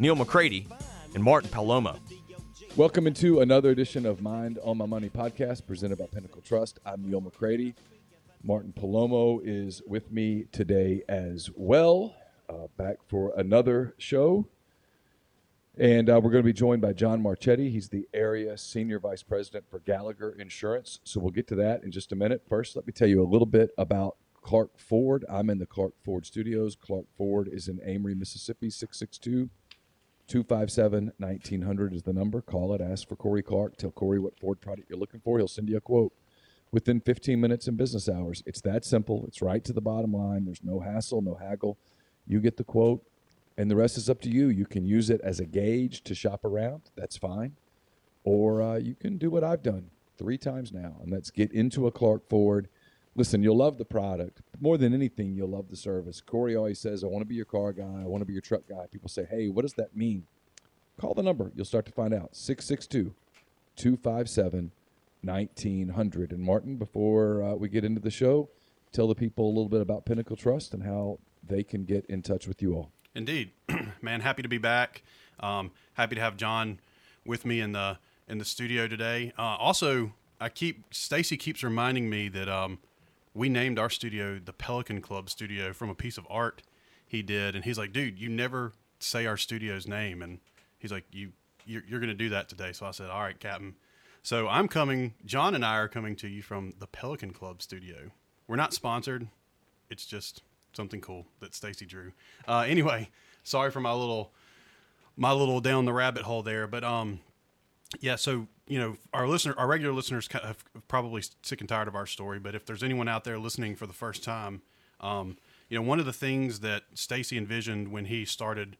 Neal McCready and Martin Palomo. Welcome into another edition of Mind on My Money podcast presented by Pinnacle Trust. I'm Neal McCready. Martin Palomo is with me today as well, uh, back for another show. And uh, we're going to be joined by John Marchetti. He's the area senior vice president for Gallagher Insurance. So we'll get to that in just a minute. First, let me tell you a little bit about Clark Ford. I'm in the Clark Ford studios. Clark Ford is in Amory, Mississippi, 662 257 1900 is the number. Call it, ask for Corey Clark, tell Corey what Ford product you're looking for. He'll send you a quote within 15 minutes in business hours. It's that simple. It's right to the bottom line. There's no hassle, no haggle. You get the quote, and the rest is up to you. You can use it as a gauge to shop around. That's fine. Or uh, you can do what I've done three times now, and that's get into a Clark Ford. Listen, you'll love the product. More than anything, you'll love the service. Corey always says, I want to be your car guy. I want to be your truck guy. People say, hey, what does that mean? Call the number. You'll start to find out. 662 257 1900. And Martin, before uh, we get into the show, tell the people a little bit about Pinnacle Trust and how they can get in touch with you all. Indeed, man, happy to be back. Um, happy to have John with me in the in the studio today. Uh, also, I keep Stacy keeps reminding me that um, we named our studio the Pelican Club Studio from a piece of art he did, and he's like, "Dude, you never say our studio's name," and he's like, "You you're, you're going to do that today." So I said, "All right, Captain." So I'm coming. John and I are coming to you from the Pelican Club Studio. We're not sponsored. It's just something cool that Stacy drew. Uh, anyway, sorry for my little my little down the rabbit hole there, but um, yeah. So you know, our listener, our regular listeners have probably sick and tired of our story. But if there's anyone out there listening for the first time, um, you know, one of the things that Stacy envisioned when he started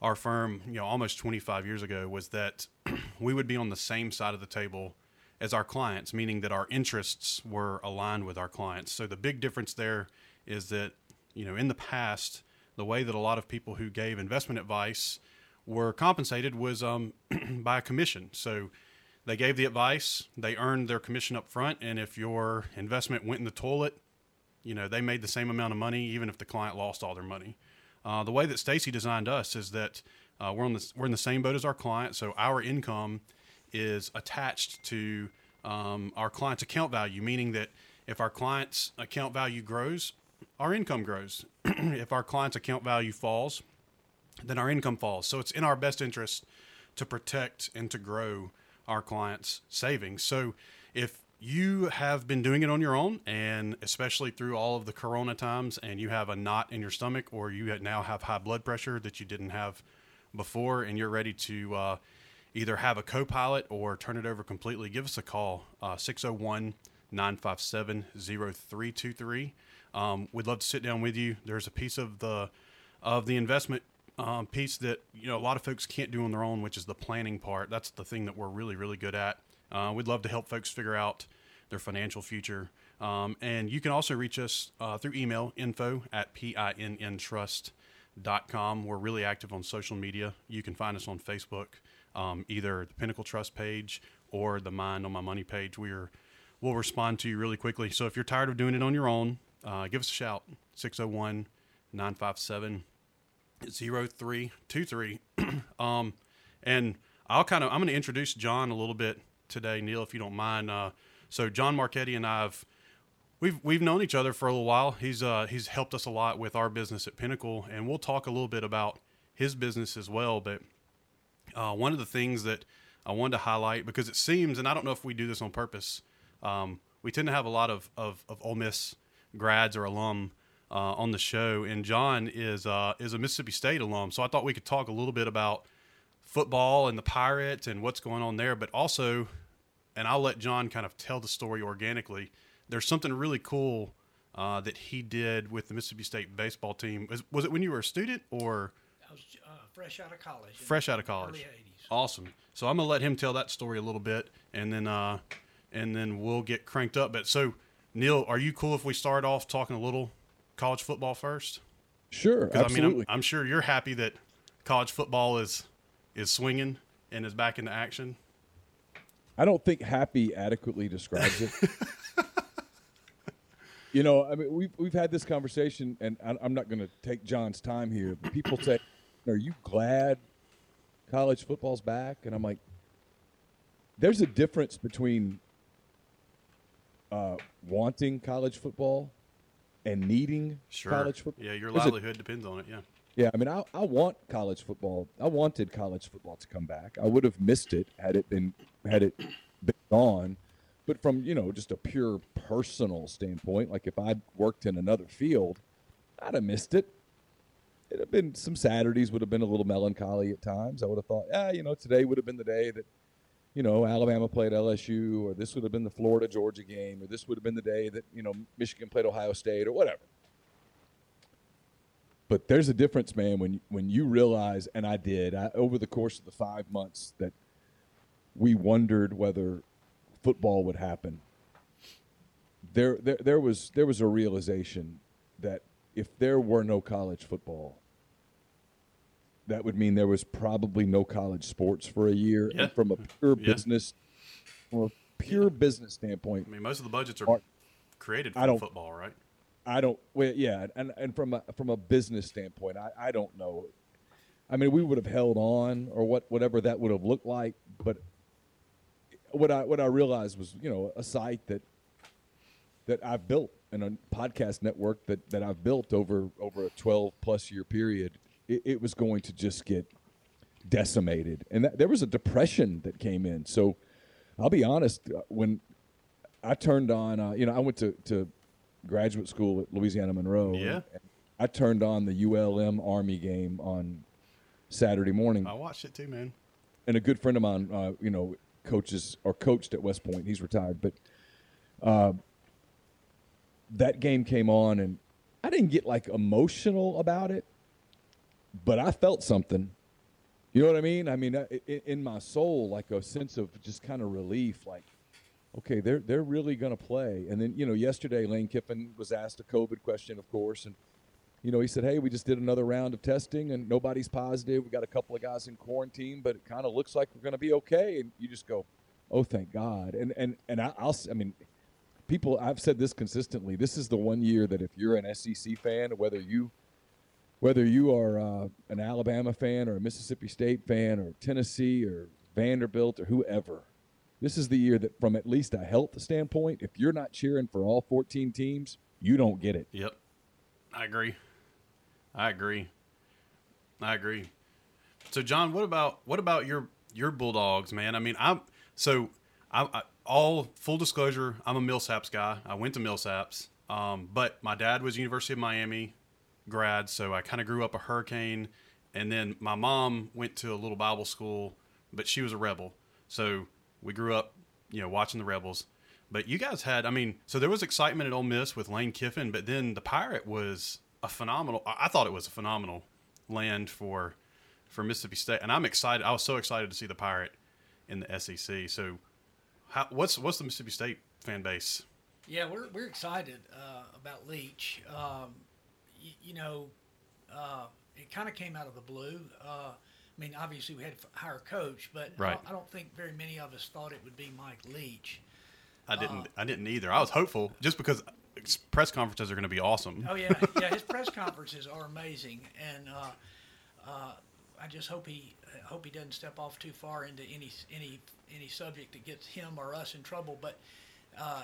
our firm, you know, almost 25 years ago, was that we would be on the same side of the table as our clients, meaning that our interests were aligned with our clients. So the big difference there is that you know, in the past, the way that a lot of people who gave investment advice were compensated was um, by a commission. So they gave the advice, they earned their commission up front, and if your investment went in the toilet, you know, they made the same amount of money even if the client lost all their money. Uh, the way that Stacy designed us is that uh, we're on the, we're in the same boat as our client, so our income is attached to um, our client's account value, meaning that if our client's account value grows, our income grows. if our client's account value falls, then our income falls. So it's in our best interest to protect and to grow our clients' savings. So if you have been doing it on your own, and especially through all of the corona times, and you have a knot in your stomach, or you now have high blood pressure that you didn't have before, and you're ready to uh, either have a co pilot or turn it over completely, give us a call 601 957 0323. Um, we'd love to sit down with you. There's a piece of the of the investment um, piece that you know a lot of folks can't do on their own, which is the planning part. That's the thing that we're really really good at. Uh, we'd love to help folks figure out their financial future. Um, and you can also reach us uh, through email info at pinntrust.com. We're really active on social media. You can find us on Facebook, um, either the Pinnacle Trust page or the Mind on My Money page. We're we'll respond to you really quickly. So if you're tired of doing it on your own, uh, give us a shout 601 957 0323. Um, and I'll kind of, I'm going to introduce John a little bit today, Neal, if you don't mind. Uh, so John Marchetti and I've, we've, we've known each other for a little while. He's, uh, he's helped us a lot with our business at Pinnacle, and we'll talk a little bit about his business as well. But uh, one of the things that I wanted to highlight, because it seems, and I don't know if we do this on purpose, um, we tend to have a lot of, of, of Ole Miss grads or alum uh, on the show, and John is uh, is a Mississippi State alum. So I thought we could talk a little bit about football and the Pirates and what's going on there, but also, and I'll let John kind of tell the story organically. There's something really cool uh, that he did with the Mississippi State baseball team. Was, was, it when you were a student or? I was uh, fresh out of college. fresh out of college. Early 80s. Awesome. So I'm gonna let him tell that story a little bit, and then uh, and then we'll get cranked up. But so, Neal, are you cool if we start off talking a little college football first? Sure, absolutely. I mean, I'm, I'm sure you're happy that college football is is swinging and is back into action. I don't think happy adequately describes it. you know, I mean, we've we've had this conversation, and I- I'm not going to take John's time here. But people say, "Are you glad college football's back?" And I'm like, "There's a difference between uh, wanting college football and needing Sure. college football." Yeah, your livelihood depends on it. Yeah. yeah, I mean, I, I want college football. I wanted college football to come back. I would have missed it had it been had it been gone. But from you know just a pure personal standpoint, like if I'd worked in another field, I'd have missed it. It'd have been some Saturdays would have been a little melancholy at times. I would have thought, yeah, you know, today would have been the day that you know Alabama played LSU, or this would have been the Florida Georgia game, or this would have been the day that you know Michigan played Ohio State, or whatever but there's a difference, man, when when you realize, and I did, I, over the course of the five months that we wondered whether football would happen. There, there, there was there was a realization that if there were no college football, that would mean there was probably no college sports for a year. Yeah. And from a pure Yeah. business, from a pure business standpoint, I mean, most of the budgets are Mark, created I for don't- football, right? I don't. Well, yeah, and and from a from a business standpoint, I, I don't know. I mean, we would have held on, or what whatever that would have looked like. But what I what I realized was, you know, a site that that I've built and a podcast network that that I've built over over a twelve plus year period, it, it was going to just get decimated, and that, there was a depression that came in. So, I'll be honest, uh, when I turned on, uh, you know, I went to, to graduate school at Louisiana Monroe. Yeah. and I turned on the ULM Army game on Saturday morning, I watched it too, man. and a good friend of mine, uh, you know, coaches or coached at West Point. He's retired, but uh, that game came on, and I didn't get like emotional about it, but I felt something. You know what I mean? I mean, in my soul, like a sense of just kind of relief, like, okay, they're they're really going to play. And then you know, yesterday Lane Kiffin was asked a COVID question, of course, and you know, he said, "Hey, we just did another round of testing, and nobody's positive. We got a couple of guys in quarantine, but it kind of looks like we're going to be okay." And you just go, "Oh, thank God!" And and and I, I'll, I mean, people, I've said this consistently. This is the one year that if you're an SEC fan, whether you whether you are uh, an Alabama fan or a Mississippi State fan or Tennessee or Vanderbilt or whoever, this is the year that, from at least a health standpoint, if you're not cheering for all 14 teams, you don't get it. Yep. I agree. I agree. I agree. So, John, what about what about your your Bulldogs, man? I mean, I'm so I, I all full disclosure, I'm a Millsaps guy. I went to Millsaps, um, but my dad was University of Miami grad, so I kind of grew up a Hurricane, and then my mom went to a little Bible school, but she was a Rebel, so we grew up, you know, watching the Rebels. But you guys had, I mean, so there was excitement at Ole Miss with Lane Kiffin, but then the Pirate was a phenomenal. I thought it was a phenomenal land for for Mississippi State, and I'm excited. I was so excited to see the Pirate in the SEC. So, how, what's what's the Mississippi State fan base? Yeah, we're, we're excited uh, about Leach. Um, y- you know, uh, it kind of came out of the blue. Uh, I mean, obviously we had to hire a coach, but I, Right. don't, I don't think very many of us thought it would be Mike Leach. I didn't. I didn't either. I was hopeful just because press conferences are going to be awesome. Oh yeah, yeah. His press conferences are amazing, and uh, uh, I just hope he I hope he doesn't step off too far into any any any subject that gets him or us in trouble. But uh,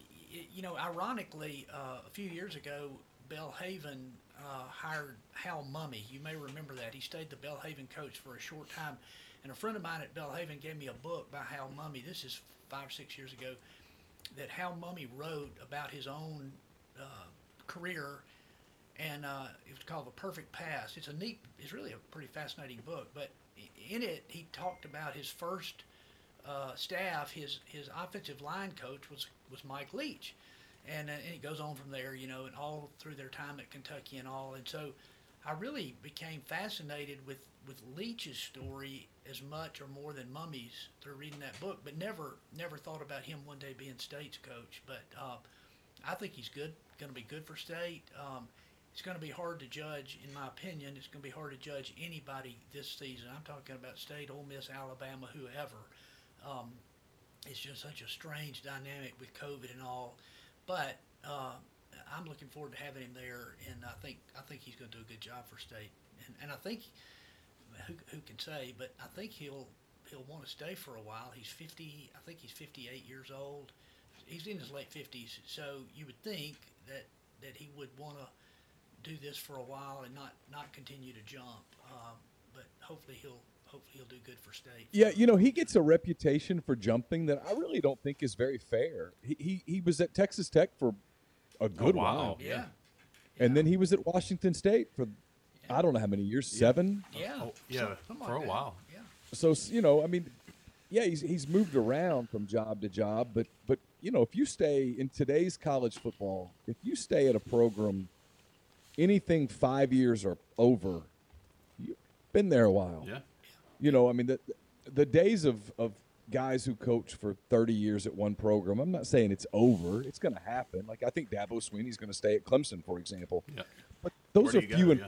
y- you know, ironically, uh, a few years ago, Belhaven uh, hired Hal Mumme. You may remember that he stayed the Belhaven coach for a short time, and a friend of mine at Belhaven gave me a book by Hal Mumme. This is five six years ago that Hal Mumme wrote about his own uh, career, and uh, it was called The Perfect Pass. It's a neat, it's really a pretty fascinating book. But in it, he talked about his first uh, staff. His his offensive line coach was was Mike Leach, and uh, and it goes on from there, you know, and all through their time at Kentucky and all. And so, I really became fascinated with with Leach's story as much or more than Mumme's through reading that book, but never never thought about him one day being state's coach. But uh, I think he's good, going to be good for state. Um, it's going to be hard to judge, in my opinion. It's going to be hard to judge anybody this season. I'm talking about state, Ole Miss, Alabama, whoever. Um, it's just such a strange dynamic with COVID and all. But uh, I'm looking forward to having him there, and I think I think he's going to do a good job for state. And, and I think who, who can say, but I think he'll he'll want to stay for a while. He's 50. I think he's 58 years old. He's in his late 50s, so you would think that that he would want to do this for a while and not not continue to jump. Um, but hopefully he'll hopefully he'll do good for state. Yeah, you know, he gets a reputation for jumping that I really don't think is very fair. He he, he was at Texas Tech for a oh, good wow. while. Yeah. And then he was at Washington State for I don't know how many years, seven. Yeah. Oh, oh yeah, something for a that. while. Yeah. So you know, I mean, yeah, he's he's moved around from job to job, but but you know, if you stay in today's college football, if you stay at a program, anything five years or over, you've been there a while. Yeah. You know, I mean, the the days of of guys who coach for 30 years at one program, I'm not saying it's over. It's going to happen. Like I think Dabo Swinney's going to stay at Clemson, for example. Yeah. But those Where are few and Yeah.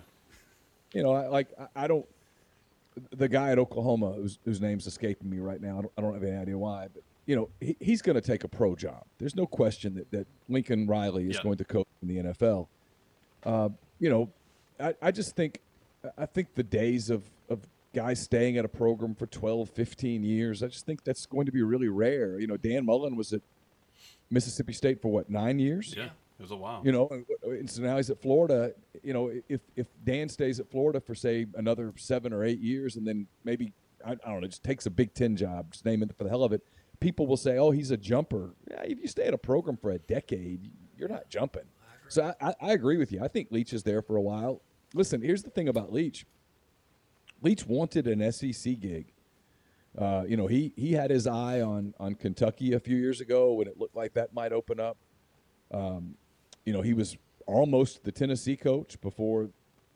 you know, I, like I, I don't. The guy at Oklahoma, whose, whose name's escaping me right now, I don't, I don't have any idea why, but you know, he, he's going to take a pro job. There's no question that, that Lincoln Riley is Yeah. going to coach in the NFL. Uh, you know, I, I just think, I think the days of guys staying at a program for 12, 15 years, I just think that's going to be really rare. You know, Dan Mullen was at Mississippi State for what, nine years? Yeah. It was a while. You know, and, and so now he's at Florida. You know, if if Dan stays at Florida for say another seven or eight years, and then maybe I, I don't know, just takes a Big Ten job, just name it for the hell of it, people will say, "Oh, he's a jumper." Yeah, if you stay at a program for a decade, you're not jumping. So I, I, I agree with you. I think Leach is there for a while. Listen, here's the thing about Leach. Leach wanted an SEC gig. Uh, you know, he he had his eye on on Kentucky a few years ago when it looked like that might open up. Um, you know, he was almost the Tennessee coach before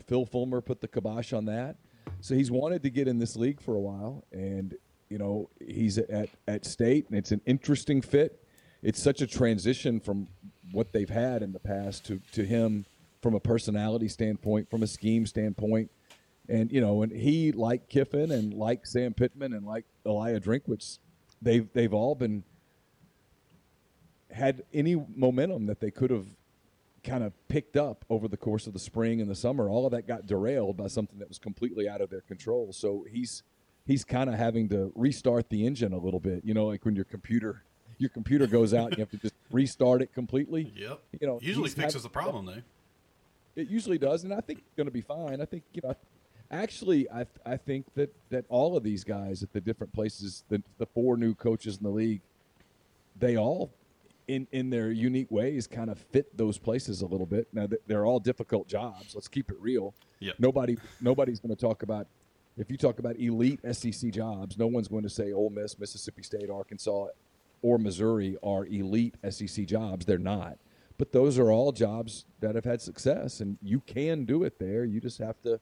Phil Fulmer put the kibosh on that. So he's wanted to get in this league for a while, and you know he's at at state, and it's an interesting fit. It's such a transition from what they've had in the past to to him from a personality standpoint, from a scheme standpoint, and you know, and he like Kiffin and like Sam Pittman and like Elia Drinkwitz, they've they've all been had any momentum that they could have kind of picked up over the course of the spring and the summer. All of that got derailed by something that was completely out of their control. So he's he's kind of having to restart the engine a little bit. You know, like when your computer your computer goes out, and you have to just restart it completely. Yep. You know, Usually fixes having- the problem though. It usually does, and I think it's going to be fine. I think you know. Actually, I I think that that all of these guys at the different places, the the four new coaches in the league, they all, in in their unique ways, kind of fit those places a little bit. Now they're all difficult jobs. Let's keep it real. Yep. Nobody nobody's going to talk about. If you talk about elite SEC jobs, no one's going to say Ole Miss, Mississippi State, Arkansas, or Missouri are elite SEC jobs. They're not. But those are all jobs that have had success, and you can do it there. You just have to,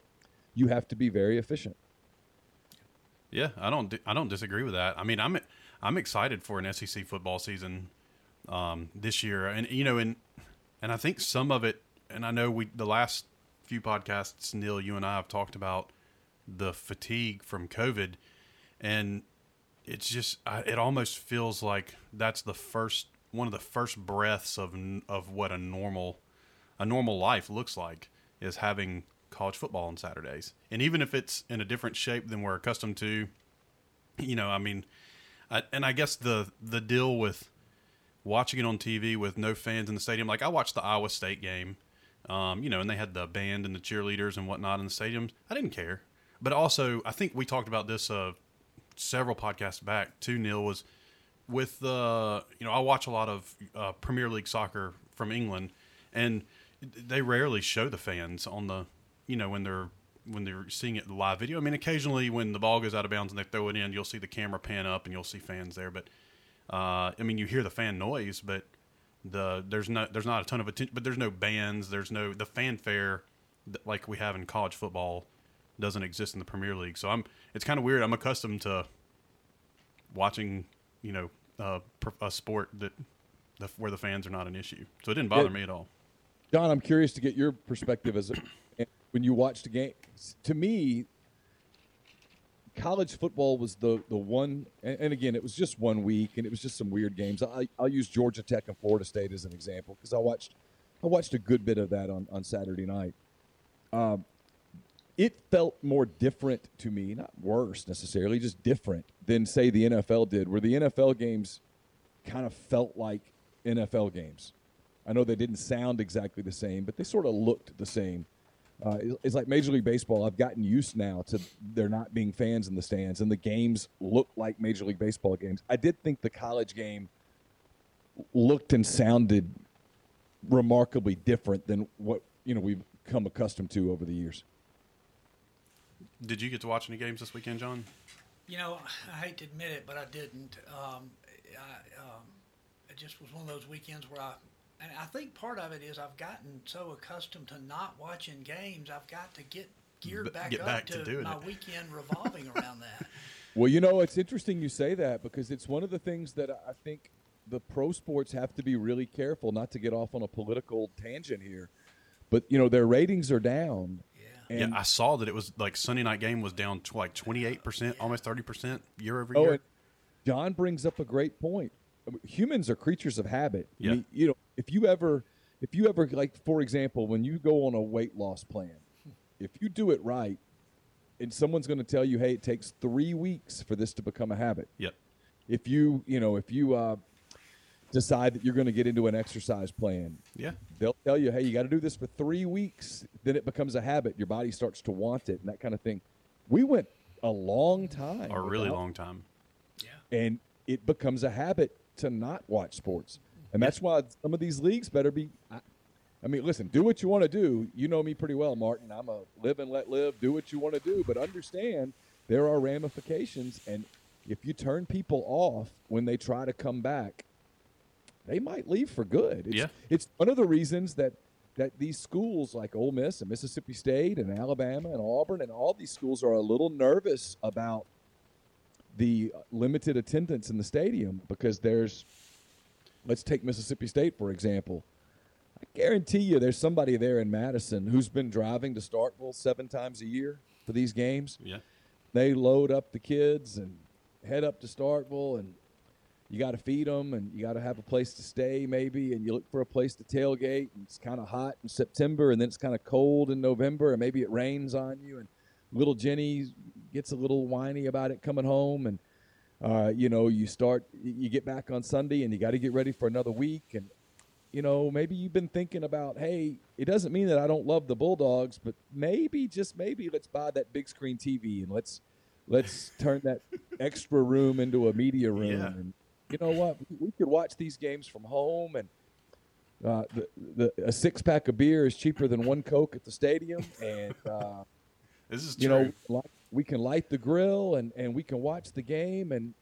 you have to be very efficient. Yeah, I don't I don't disagree with that. I mean, I'm I'm excited for an SEC football season um, this year, and you know, and and I think some of it, and I know we the last few podcasts, Neal, you and I have talked about the fatigue from COVID, and it's just I, it almost feels like that's the first one of the first breaths of of what a normal a normal life looks like is having college football on Saturdays. And even if it's in a different shape than we're accustomed to, you know, I mean, I, and I guess the the deal with watching it on TV with no fans in the stadium, like I watched the Iowa State game, um, you know, and they had the band and the cheerleaders and whatnot in the stadiums. I didn't care, but also I think we talked about this uh, several podcasts back too. Neal was with the you know I watch a lot of uh, Premier League soccer from England, and they rarely show the fans on the you know when they're when they're seeing it live video. I mean, occasionally when the ball goes out of bounds and they throw it in, you'll see the camera pan up and you'll see fans there. But uh, I mean, you hear the fan noise, but the there's not there's not a ton of attention. But there's no bands. There's no the fanfare that, like we have in college football. doesn't exist in the Premier League. So I'm it's kind of weird. I'm accustomed to watching, you know, uh, a sport that the, where the fans are not an issue. So it didn't bother yeah. me at all. John, I'm curious to get your perspective as a, when you watched the game. To me, college football was the the one, and, and, again, it was just one week, and it was just some weird games. I, will use Georgia Tech and Florida State as an example because I watched I watched a good bit of that on on Saturday night. Um, it felt more different to me, not worse necessarily, just different than say the NFL did, where the NFL games kind of felt like NFL games. I know they didn't sound exactly the same, but they sort of looked the same. Uh, it's like Major League Baseball. I've gotten used now to there not being fans in the stands, and the games look like Major League Baseball games. I did think the college game looked and sounded remarkably different than what you know we've come accustomed to over the years. Did you get to watch any games this weekend, John? You know, I hate to admit it, but I didn't. Um, I, um, it just was one of those weekends where I, and I think part of it is I've gotten so accustomed to not watching games, I've got to get geared back get up back to, to my it. weekend revolving around that. Well, you know, it's interesting you say that because it's one of the things that I think the pro sports have to be really careful not to get off on a political tangent here. But you know, their ratings are down. Yeah, yeah I saw that it was like Sunday night game was down to like twenty eight percent, almost thirty percent year over oh, year. John brings up a great point. Humans are creatures of habit. Yeah. I mean, you know, if you ever, if you ever like, for example, when you go on a weight loss plan, if you do it right, and someone's going to tell you, hey, it takes three weeks for this to become a habit. Yep. If you, you know, if you uh, decide that you're going to get into an exercise plan. Yeah. They'll tell you, hey, you got to do this for three weeks. Then it becomes a habit. Your body starts to want it and that kind of thing. We went a long time. A really long time. Yeah. And it becomes a habit to not watch sports. And that's why some of these leagues better be. I, I mean, listen, do what you want to do. You know me pretty well, Martin. I'm a live and let live, do what you want to do. But understand there are ramifications. And if you turn people off when they try to come back, they might leave for good. It's, yeah. it's one of the reasons that that these schools like Ole Miss and Mississippi State and Alabama and Auburn and all these schools are a little nervous about the limited attendance in the stadium because there's let's take Mississippi State for example. I guarantee you there's somebody there in Madison who's been driving to Starkville seven times a year for these games. Yeah. They load up the kids and head up to Starkville and you got to feed them and you got to have a place to stay maybe and you look for a place to tailgate and it's kind of hot in september and then it's kind of cold in november and maybe it rains on you and little jenny gets a little whiny about it coming home and uh, you know you start you get back on sunday and you got to get ready for another week and you know maybe you've been thinking about hey it doesn't mean that i don't love the bulldogs but maybe just maybe let's buy that big screen tv and let's let's turn that extra room into a media room yeah. and you know what? We could watch these games from home, and uh, the, the a six pack of beer is cheaper than one Coke at the stadium, and uh, this is you know we can light the grill and and we can watch the game, and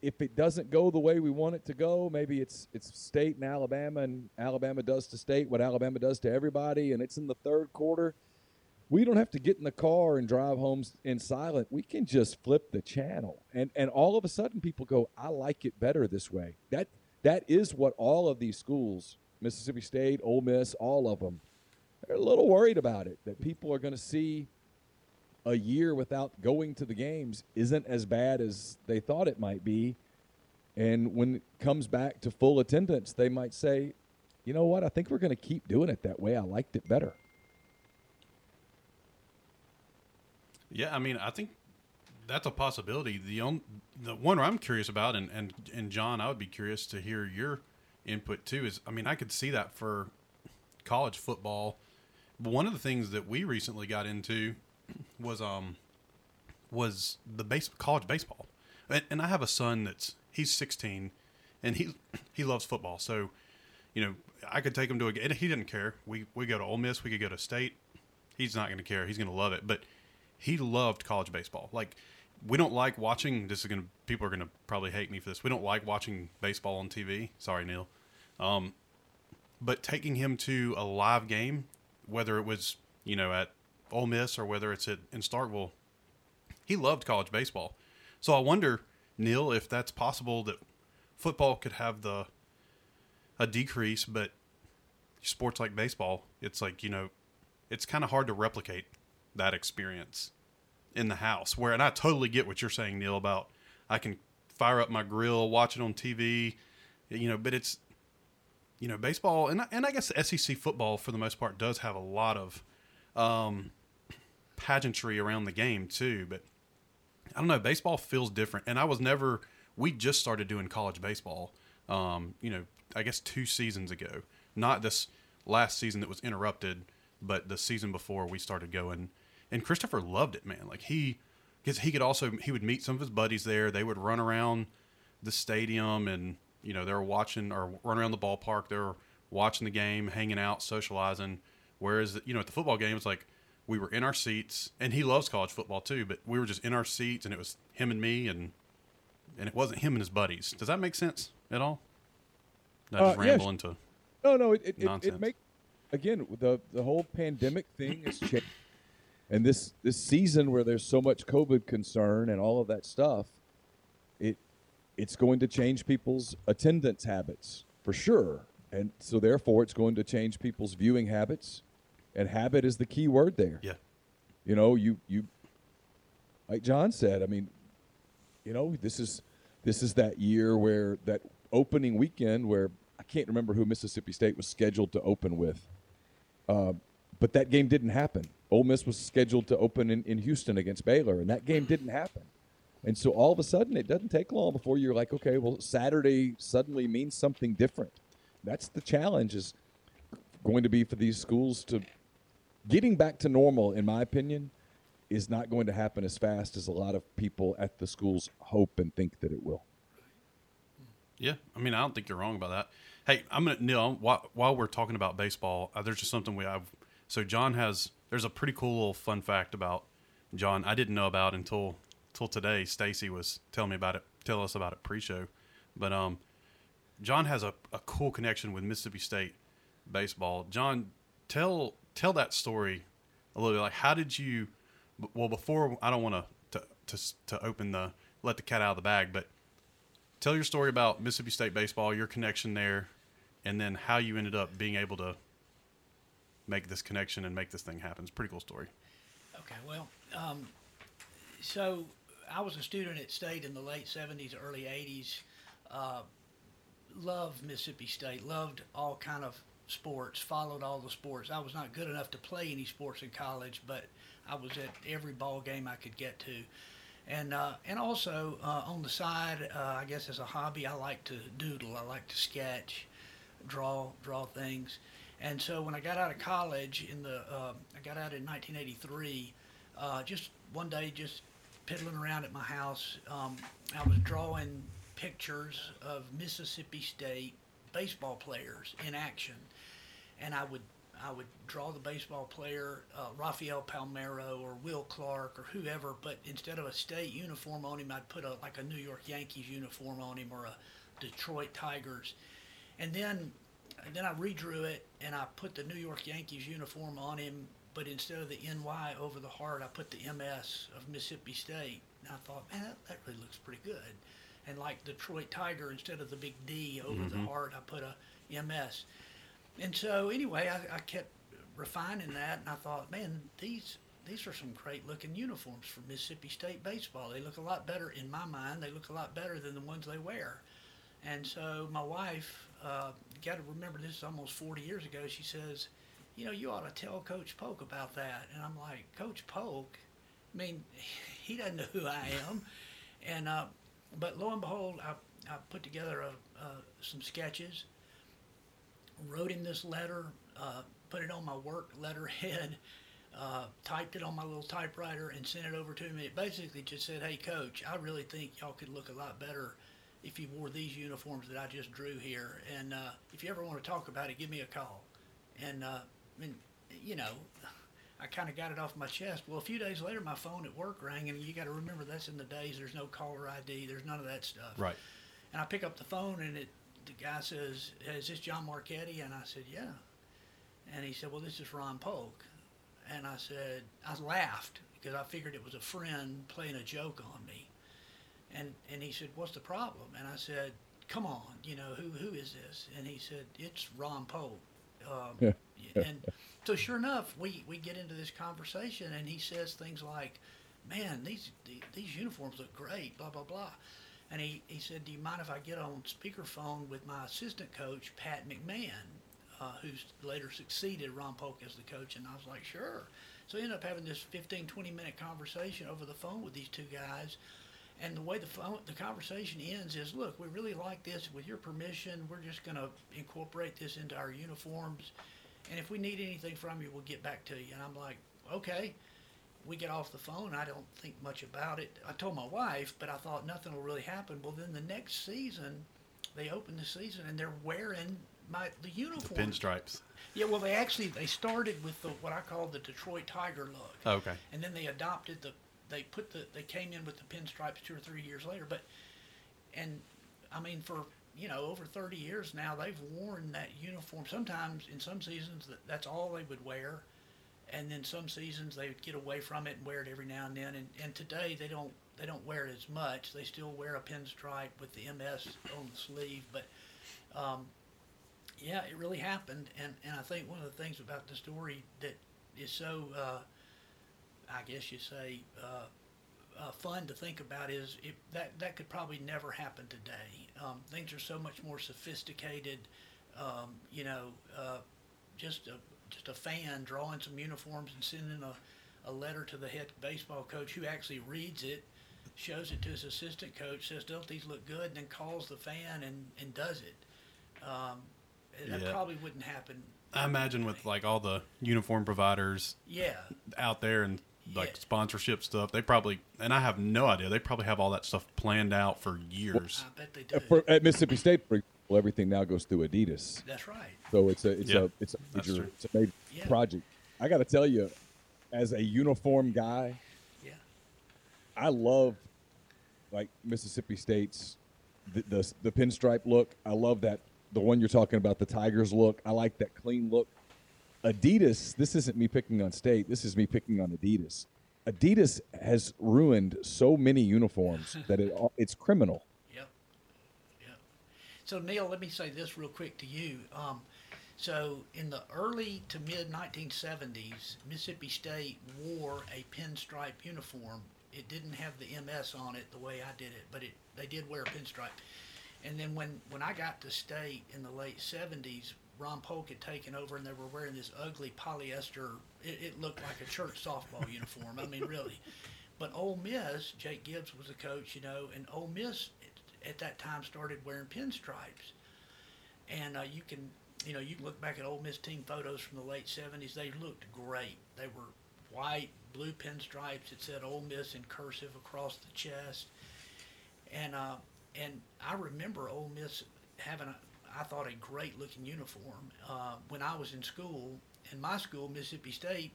if it doesn't go the way we want it to go, maybe it's it's state and Alabama, and Alabama does to state what Alabama does to everybody, and it's in the third quarter we don't have to get in the car and drive home in silent. We can just flip the channel, and and all of a sudden people go, "I like it better this way." That that is what all of these schools, Mississippi State, Ole Miss, all of them, they're a little worried about it. That people are going to see a year without going to the games isn't as bad as they thought it might be, and when it comes back to full attendance, they might say, "You know what? I think we're going to keep doing it that way. I liked it better." Yeah, I mean, I think that's a possibility. The on, the one I'm curious about, and, and and John, I would be curious to hear your input too. Is I mean, I could see that for college football. But one of the things that we recently got into was um was the base college baseball, and, and I have a son that's he's 16, and he he loves football. So, you know, I could take him to a. game. He didn't care. We we go to Ole Miss. We could go to State. He's not going to care. He's going to love it. But he loved college baseball. Like we don't like watching. This is gonna people are gonna probably hate me for this. We don't like watching baseball on TV. Sorry, Neal. Um, but taking him to a live game, whether it was you know at Ole Miss or whether it's at, in Starkville, he loved college baseball. So I wonder, Neal, if that's possible that football could have the a decrease, but sports like baseball, it's like you know, it's kind of hard to replicate that experience in the house. Where and I totally get what you're saying, Neal, about I can fire up my grill, watch it on TV, you know, but it's you know baseball and and I guess SEC football for the most part does have a lot of um, pageantry around the game too, but I don't know. Baseball feels different, and I was never. We just started doing college baseball. Um, you know, I guess two seasons ago. Not this last season that was interrupted, but the season before we started going. And Christopher loved it, man. Like he, because he could also he would meet some of his buddies there. They would run around the stadium, and you know they were watching or run around the ballpark. They were watching the game, hanging out, socializing. Whereas you know at the football game, it's like we were in our seats, and he loves college football too. But we were just in our seats, and it was him and me, and and it wasn't him and his buddies. Does that make sense at all? Did I just Uh, ramble into. No, no, it it, it, Nonsense. it make again the the whole pandemic thing has changed, and this this season where there's so much COVID concern and all of that stuff, it it's going to change people's attendance habits for sure, and so therefore it's going to change people's viewing habits, and habit is the key word there. Yeah, You know, you you like John said. I mean, you know, this is this is that year where that opening weekend where I can't remember who Mississippi State was scheduled to open with, uh, but that game didn't happen. Ole Miss was scheduled to open in, in Houston against Baylor, and that game didn't happen. And so all of a sudden, it doesn't take long before you're like, okay, well, Saturday suddenly means something different. That's the challenge is going to be for these schools to getting back to normal, in my opinion, is not going to happen as fast as a lot of people at the schools hope and think that it will. yeah. I mean, I don't think you're wrong about that. Hey, I'm gonna Neal. While, while we're talking about baseball, uh, there's just something we have. So John has. There's a pretty cool little fun fact about John. I didn't know about until till today. Stacy was telling me about it. Tell us about it pre-show. But um, John has a, a cool connection with Mississippi State baseball. John, tell tell that story a little bit. Like, how did you? Well, before I don't want to to to open the let the cat out of the bag, but tell your story about Mississippi State baseball, your connection there, and then how you ended up being able to make this connection and make this thing happen. It's a pretty cool story. Okay, well, um, so I was a student at State in the late 70s, early 80s. Uh, loved Mississippi State, loved all kind of sports, followed all the sports. I was not good enough to play any sports in college, but I was at every ball game I could get to. And, uh, and also uh, on the side, uh, I guess as a hobby, I like to doodle. I like to sketch, draw, draw things. And so when I got out of college in the, uh, I got out in 1983. Uh, just one day, just piddling around at my house, um, I was drawing pictures of Mississippi State baseball players in action, and I would I would draw the baseball player, uh, Rafael Palmeiro or Will Clark or whoever, but instead of a state uniform on him, I'd put a like a New York Yankees uniform on him or a Detroit Tigers, and then and then I redrew it and I put the New York Yankees uniform on him, but instead of the NY over the heart, I put the MS of Mississippi State. And I thought, man, that, that really looks pretty good. And like Detroit Tiger, instead of the big D over the heart, I put a MS. And so anyway, I, I kept refining that, and I thought, man, these these are some great looking uniforms for Mississippi State baseball. They look a lot better in my mind. They look a lot better than the ones they wear. And so my wife, uh, got to remember this is almost 40 years ago. She says, you know, you ought to tell Coach Polk about that. And I'm like, Coach Polk? I mean, he doesn't know who I am. And uh, but lo and behold, I, I put together a, some sketches, wrote him this letter, uh, put it on my work letterhead, uh, typed it on my little typewriter, and sent it over to him. It basically just said, "Hey, Coach, I really think y'all could look a lot better." If you wore these uniforms that I just drew here, and uh, if you ever want to talk about it, give me a call. And uh, mean, you know, I kind of got it off my chest. Well, a few days later, my phone at work rang, and you got to remember that's in the days. There's no caller ID. There's none of that stuff. Right. And I pick up the phone, and it the guy says, "Is this John Marchetti?" And I said, "Yeah." And he said, "Well, this is Ron Polk." And I said, I laughed because I figured it was a friend playing a joke on me. And, and he said, what's the problem? And I said, come on, you know, who, who is this? And he said, it's Ron Polk. Um, Yeah. and so sure enough, we, we get into this conversation and he says things like, man, these, these, uniforms look great, blah, blah, blah. And he, he said, do you mind if I get on speakerphone with my assistant coach, Pat McMahon, uh, who's later succeeded Ron Polk as the coach? And I was like, sure. So we ended up having this 15, 20 minute conversation over the phone with these two guys. And the way the phone, the conversation ends is, look, we really like this. With your permission, we're just going to incorporate this into our uniforms. And if we need anything from you, we'll get back to you. And I'm like, okay. We get off the phone. I don't think much about it. I told my wife, but I thought nothing will really happen. Well, then the next season, they open the season and they're wearing my the uniform. Pinstripes. Yeah, well, they actually they started with the what I call the Detroit Tiger look Oh, okay. and then they adopted the they put the they came in with the pinstripes two or three years later but and i mean for you know over 30 years now they've worn that uniform. Sometimes in some seasons that, that's all they would wear. And then some seasons they would get away from it and wear it every now and then. And, and today they don't they don't wear it as much. They still wear a pinstripe with the ms on the sleeve. But um, yeah it really happened. And, and i think one of the things about the story that is so uh, I guess you say, uh, uh, fun to think about is if that that could probably never happen today. Um, things are so much more sophisticated. Um, you know, uh, just a just a fan drawing some uniforms and sending a, a letter to the head baseball coach who actually reads it, shows it to his assistant coach, says, "Don't these look good?" and then calls the fan and, and does it. Um, that Yeah. probably wouldn't happen. I imagine with like all the uniform providers Yeah, out there and like Yeah. sponsorship stuff, they probably and I have no idea. They probably have all that stuff planned out for years. I bet they do. Uh, For, at Mississippi State, for example, everything now goes through Adidas. That's right. So it's a it's Yeah, a it's a major it's a major Yeah. project. I got to tell you, as a uniform guy, Yeah. I love like Mississippi State's the, the the pinstripe look. I love that the one you're talking about, the Tigers look. I like that clean look. Adidas. This isn't me picking on State. This is me picking on Adidas. Adidas has ruined so many uniforms that it it's criminal. Yep. Yep. So Neal, let me say this real quick to you. Um, so in the early to mid 1970s, Mississippi State wore a pinstripe uniform. It didn't have the MS on it the way I did it, but it they did wear a pinstripe. And then when when I got to state in the late 70s, Ron Polk had taken over, and they were wearing this ugly polyester. It, it looked like a church softball uniform. I mean, really. But Ole Miss, Jake Gibbs was the coach, you know, and Ole Miss at, at that time started wearing pinstripes. And uh, you can, you know, you can look back at Ole Miss team photos from the late '70s. They looked great. They were white, blue pinstripes. It said Ole Miss in cursive across the chest. And uh, and I remember Ole Miss having a, I thought a great looking uniform uh, when I was in school. In my school, Mississippi State,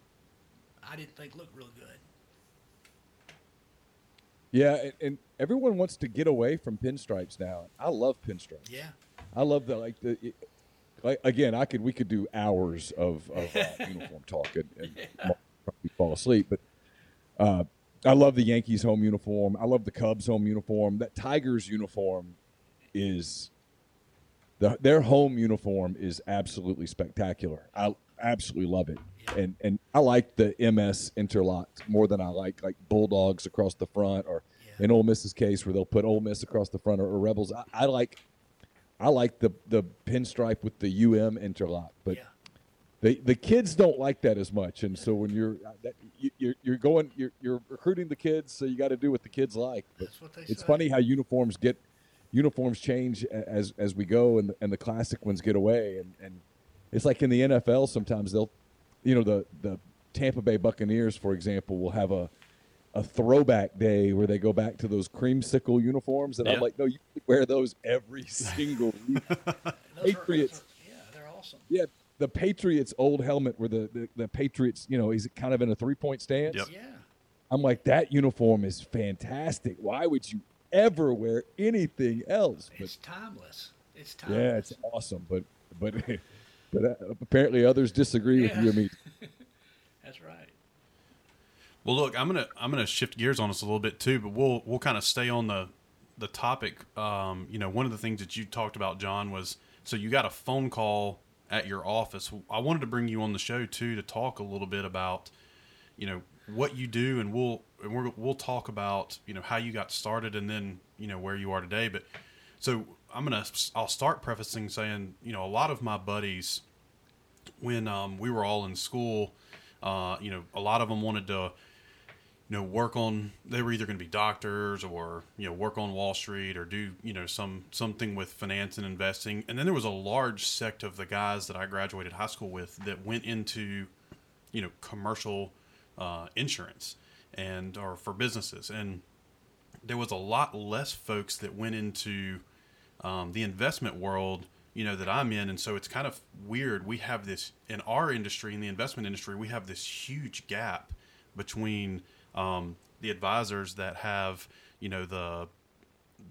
I didn't think looked real good. Yeah, and, and everyone wants to get away from pinstripes now. I love pinstripes. Yeah. I love the like the. It, like, again, I could we could do hours of, of uh, uniform talk and, and probably fall asleep, but uh, I love the Yankees home uniform. I love the Cubs home uniform. That Tigers uniform is the their home uniform is absolutely spectacular. I absolutely love it, and and I like the MS interlock more than I like like Bulldogs across the front or Yeah. in Ole Miss's case where they'll put Ole Miss across the front or, or Rebels. I, I like I like the the pinstripe with the UM interlock, but yeah. the the kids don't like that as much. And so when you're uh, that, you, you're you're going you're you're recruiting the kids, so you got to do what the kids like. But That's what they it's say. funny how uniforms get uniforms change as as we go, and the, and the classic ones get away. And and it's like in the NFL sometimes they'll, you know, the the Tampa Bay Buccaneers, for example, will have a a throwback day where they go back to those creamsicle uniforms, and Yeah. I'm like, no, you wear those every single week. Are- Patriots. are- yeah, they're awesome. Yeah, the Patriots old helmet where the, the, the Patriots, you know, is kind of in a three point stance. Yep. Yeah. I'm like, that uniform is fantastic. Why would you ever wear anything else? But It's timeless. It's timeless. yeah, it's awesome. But but but uh, apparently others disagree with you and me. That's That's right. Well, look, I'm gonna I'm gonna shift gears on us a little bit too, but we'll we'll kind of stay on the the topic. Um, you know, one of the things that you talked about, John, was so you got a phone call at your office. I wanted to bring you on the show too to talk a little bit about, you know, what you do, and we'll and we'll we'll talk about you know how you got started and then you know where you are today. But so I'm gonna I'll start prefacing saying you know a lot of my buddies when um, we were all in school, uh, you know, a lot of them wanted to you know work on they were either going to be doctors or you know work on wall street or do you know some something with finance and investing and then there was a large sect of the guys that i graduated high school with that went into you know commercial uh, insurance and or for businesses. And there was a lot less folks that went into um, the investment world you know that i'm in. And so it's kind of weird. We have this in our industry in the investment industry we have this huge gap between um, the advisors that have you know the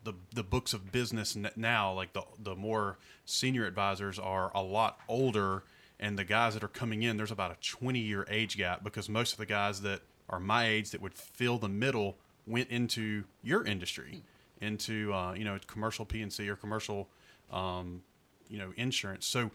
the the books of business now like the the more senior advisors are a lot older and the guys that are coming in there's about a 20 year age gap because most of the guys that are my age that would fill the middle went into your industry into uh, you know commercial P&C or commercial um, you know insurance. So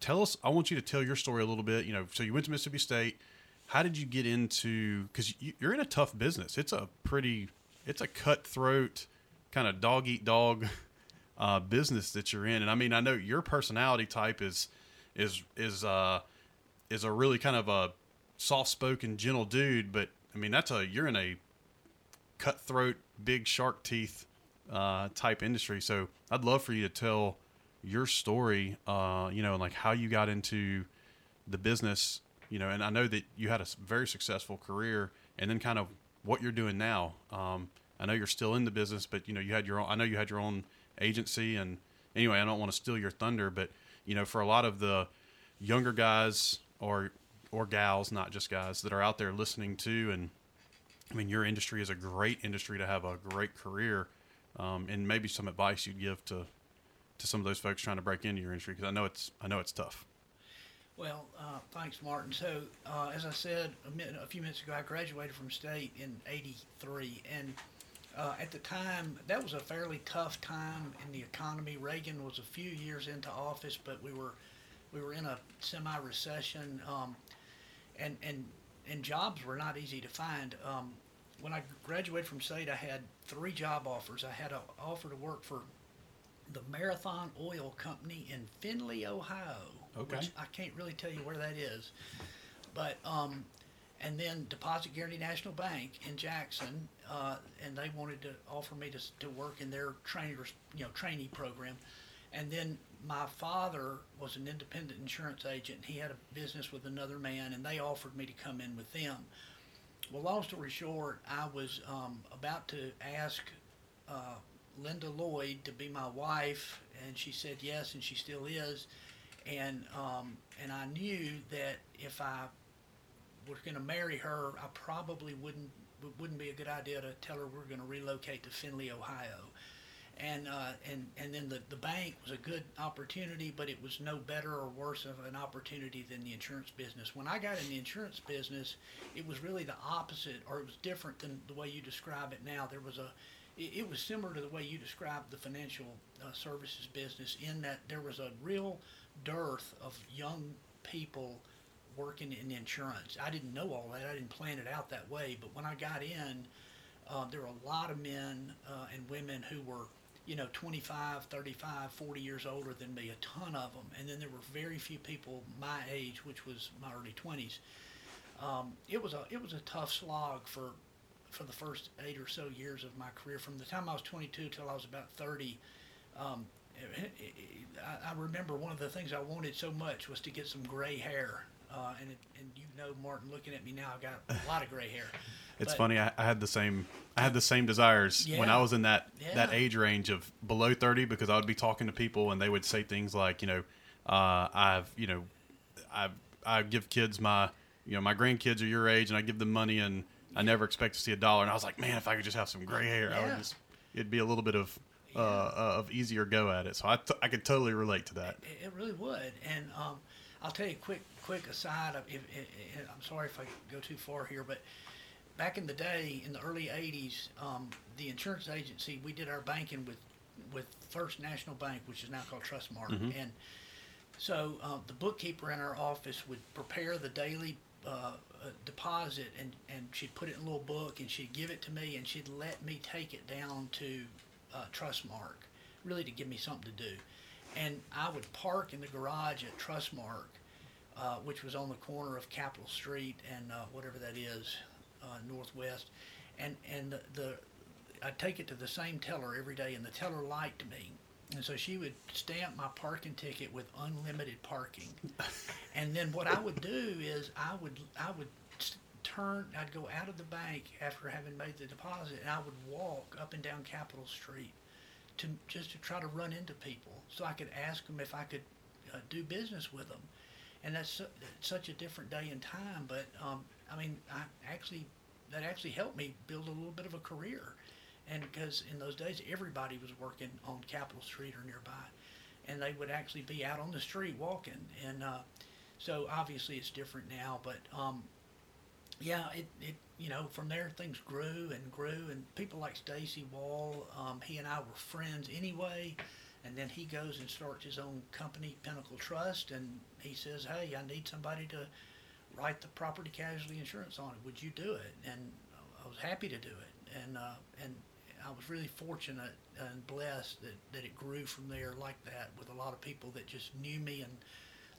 tell us i want you to tell your story a little bit you know so you went to mississippi state. How did you get into because you're in a tough business. It's a pretty it's a cutthroat kind of dog eat dog uh, business that you're in. And i mean i know your personality type is is is uh is a really kind of a soft spoken gentle dude but i mean that's a you're in a cutthroat big shark teeth uh, type industry so i'd love for you to tell your story uh, you know and like how you got into the business you know, and I know that you had a very successful career, and then kind of what you're doing now. Um, I know you're still in the business, but you know, you had your own. I know you had your own agency, and anyway, I don't want to steal your thunder, but you know, for a lot of the younger guys or or gals, not just guys that are out there listening to, and I mean, your industry is a great industry to have a great career, um, and maybe some advice you'd give to to some of those folks trying to break into your industry because I know it's I know it's tough. Well, uh, thanks, Martin. So, uh, as I said a, minute, a, few minutes ago, I graduated from state in '83, and uh, at the time, that was a fairly tough time in the economy. Reagan was a few years into office, but we were we were in a semi-recession, um, and and and jobs were not easy to find. Um, when I graduated from state, I had three job offers. I had an offer to work for the Marathon Oil Company in Findlay, Ohio Okay. Which I can't really tell you where that is, but um, and then Deposit Guarantee National Bank in Jackson, uh, and they wanted to offer me to, to work in their trainers, you know, trainee program. And then my father was an independent insurance agent. He had a business with another man, and they offered me to come in with them. Well, long story short, I was um, about to ask uh, Linda Lloyd to be my wife, and she said yes, and she still is and um, and I knew that if I was going to marry her, I probably wouldn't wouldn't be a good idea to tell her we're going to relocate to Findlay, Ohio. And uh, and and then the, the bank was a good opportunity, but it was no better or worse of an opportunity than the insurance business. When I got in the insurance business, it was really the opposite, or it was different than the way you describe it now. There was a it, it was similar to the way you described the financial uh, services business in that there was a real dearth of young people working in insurance. I didn't know all that. I didn't plan it out that way. But when I got in, uh, there were a lot of men uh, and women who were, you know, 25, 35, 40 years older than me, a ton of them. And then there were very few people my age, which was my early 20s. Um, it was a it was a tough slog for for the first eight or so years of my career. From the time I was 22 till I was about 30, um, I, remember one of the things I wanted so much was to get some gray hair. Uh, and it, and you know, Martin, looking at me now, I've got a lot of gray hair. It's but, funny. I, I, had the same. I had the same desires yeah, when I was in that yeah. that age range of below thirty, because I would be talking to people and they would say things like, you know, uh, I've, you know, I I give kids my, you know, my grandkids are your age, and I give them money, and I never expect to see a dollar. And I was like, man, if I could just have some gray hair, yeah. I would just. It'd be a little bit of uh, uh, of easier go at it. So I, t- I could totally relate to that. It, it really would. And um, I'll tell you a quick quick aside. If, if, if, I'm sorry if I go too far here, but back in the day, in the early '80s, um, the insurance agency we did our banking with with First National Bank, which is now called Trustmark, and so uh, the bookkeeper in our office would prepare the daily uh, uh, deposit, and, and she'd put it in a little book, and she'd give it to me, and she'd let me take it down to uh, Trustmark, really to give me something to do. And I would park in the garage at Trustmark, uh, which was on the corner of Capitol Street and uh, whatever that is, uh, Northwest, and and the, the I'd take it to the same teller every day, and the teller liked me. And so she would stamp my parking ticket with unlimited parking. and then what I would do is I would I would turn I'd go out of the bank after having made the deposit and I would walk up and down Capitol Street to just to try to run into people so I could ask them if I could uh, do business with them. And that's su- such a different day and time, but um, I mean I actually that actually helped me build a little bit of a career and because in those days everybody was working on Capitol Street or nearby, and they would actually be out on the street walking, and uh, so obviously it's different now. But um, yeah, it, it you know from there things grew and grew, and people like Stacy Wall, um, he and I were friends anyway, and then he goes and starts his own company, Pinnacle Trust, and he says, hey, I need somebody to write the property casualty insurance on it. Would you do it? And I was happy to do it, and uh, and I was really fortunate and blessed that, that it grew from there like that with a lot of people that just knew me and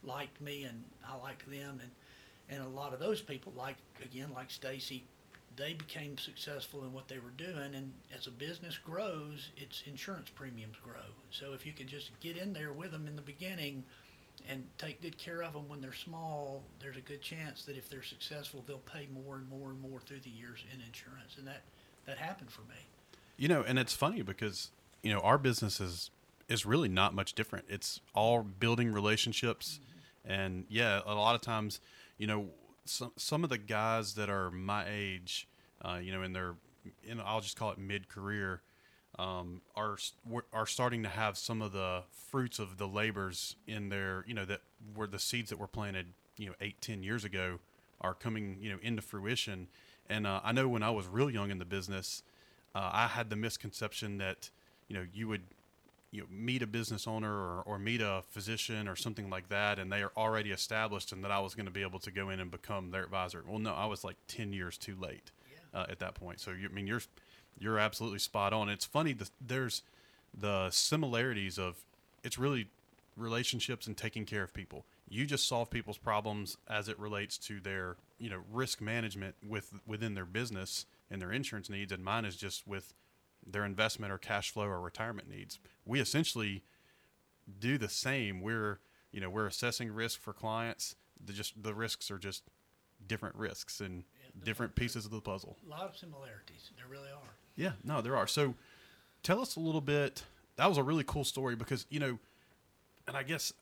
liked me and I liked them and and a lot of those people like again like Stacy they became successful in what they were doing and as a business grows its insurance premiums grow. So if you can just get in there with them in the beginning and take good care of them when they're small there's a good chance that if they're successful they'll pay more and more and more through the years in insurance. And that that happened for me. You know, and it's funny because you know our business is is really not much different. It's all building relationships, mm-hmm. and yeah, a lot of times, you know, some some of the guys that are my age, uh, you know, in their, in I'll just call it mid career, um, are are starting to have some of the fruits of the labors in their, you know, that were the seeds that were planted, you know, eight ten years ago, are coming, you know, into fruition. And uh, I know when I was real young in the business, uh, I had the misconception that you know you would you know, meet a business owner or, or meet a physician or something like that, and they are already established, and that I was going to be able to go in and become their advisor. Well, no, I was like ten years too late uh, at that point. So you, I mean, you're you're absolutely spot on. It's funny the, there's the similarities of it's really relationships and taking care of people. You just solve people's problems as it relates to their you know risk management with within their business and their insurance needs, and mine is just with their investment or cash flow or retirement needs. We essentially do the same. We're you know we're assessing risk for clients. The just the risks are just different risks and different pieces of the puzzle. a lot of similarities there really are Yeah, no, there are. So tell us a little bit. That was a really cool story because, you know, and I guess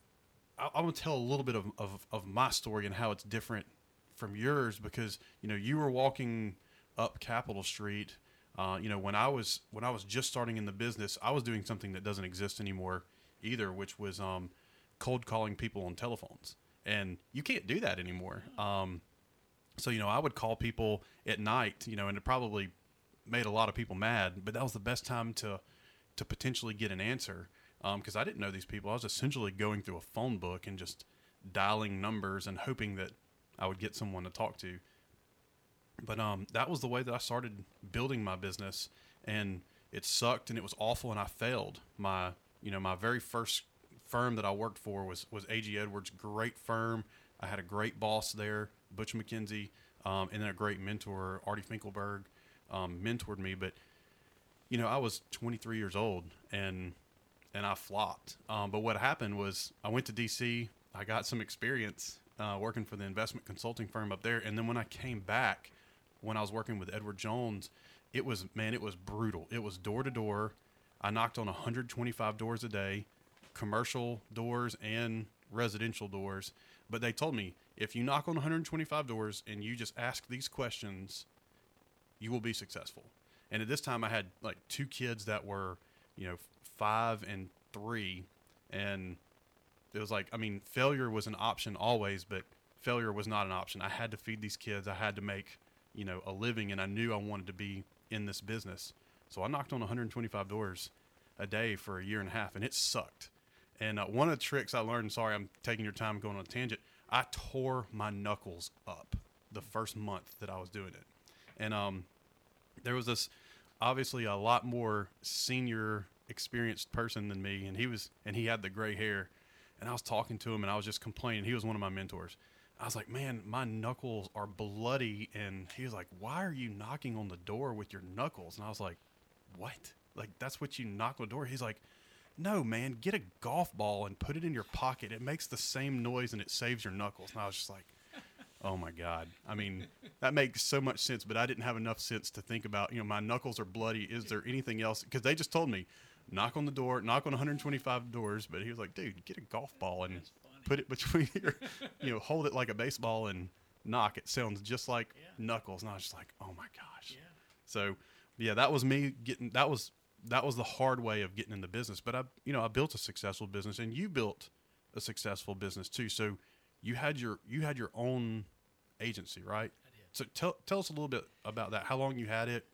I, want to tell a little bit of, of, of my story and how it's different from yours because, you know, you were walking up Capitol Street. Uh, you know, when I was when I was just starting in the business, I was doing something that doesn't exist anymore either, which was um, cold calling people on telephones. And you can't do that anymore. Um, so you know, I would call people at night, you know, and it probably made a lot of people mad. But that was the best time to to potentially get an answer because I didn't know these people. I was essentially going through a phone book and just dialing numbers and hoping that I would get someone to talk to. But um, that was the way that I started building my business, and it sucked and it was awful, and I failed. My you know my very first firm that I worked for was was AG Edwards, great firm. I had a great boss there, Butch McKenzie, um, and then a great mentor, Artie Finkelberg, um, mentored me. But you know, I was 23 years old and and I flopped. Um, but what happened was I went to DC. I got some experience uh, working for the investment consulting firm up there, and then when I came back, when I was working with Edward Jones, it was man, it was brutal. It was door to door. I knocked on 125 doors a day, commercial doors and residential doors. But they told me if you knock on 125 doors and you just ask these questions, you will be successful. And at this time, I had like two kids that were, you know, five and three, and it was like I mean, failure was an option always, but failure was not an option. I had to feed these kids. I had to make you know a living, and I knew I wanted to be in this business. So I knocked on 125 doors a day for a year and a half, and it sucked. And uh, one of the tricks I learned, sorry, I'm taking your time going on a tangent. I tore my knuckles up the first month that I was doing it, and um, there was this obviously a lot more senior, experienced person than me, and he was and he had the gray hair, and I was talking to him, and I was just complaining. He was one of my mentors. I was like, man, my knuckles are bloody, and he was like, why are you knocking on the door with your knuckles? And I was like, what? Like that's what you knock on the door? He's like, no, man, get a golf ball and put it in your pocket. It makes the same noise and it saves your knuckles. And I was just like, oh my God. I mean, that makes so much sense, but I didn't have enough sense to think about, you know, my knuckles are bloody. Is there anything else? Because they just told me, knock on the door, knock on 125 doors. But he was like, dude, get a golf ball and put it between your, you know, hold it like a baseball and knock. It sounds just like Yeah. knuckles. And I was just like, oh my gosh. Yeah. So, yeah, that was me getting. That was that was the hard way of getting in the business. But I, you know, I built a successful business, and you built a successful business too. So, you had your you had your own agency, right? I did. So tell tell us a little bit about that. How long you had it?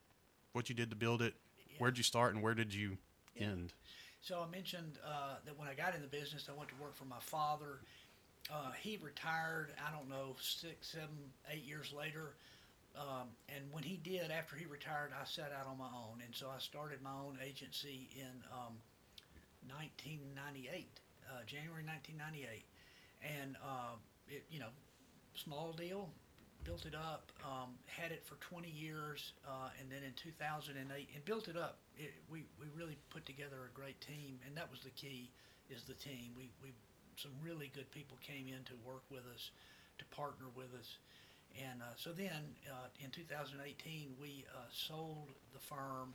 What you did to build it? Where'd you start, and where did you end? So I mentioned uh, that when I got in the business, I went to work for my father. Uh, he retired, I don't know, six, seven, eight years later. Um, and when he did, after he retired, I set out on my own. And so I started my own agency in um, 1998, uh, January 1998. And, uh, it, you know, small deal, built it up, um, had it for 20 years, uh, and then in 2008, and built it up. It, we, we really put together a great team, and that was the key, is the team. We, we some really good people came in to work with us, to partner with us, and uh, so then uh, in 2018 we uh, sold the firm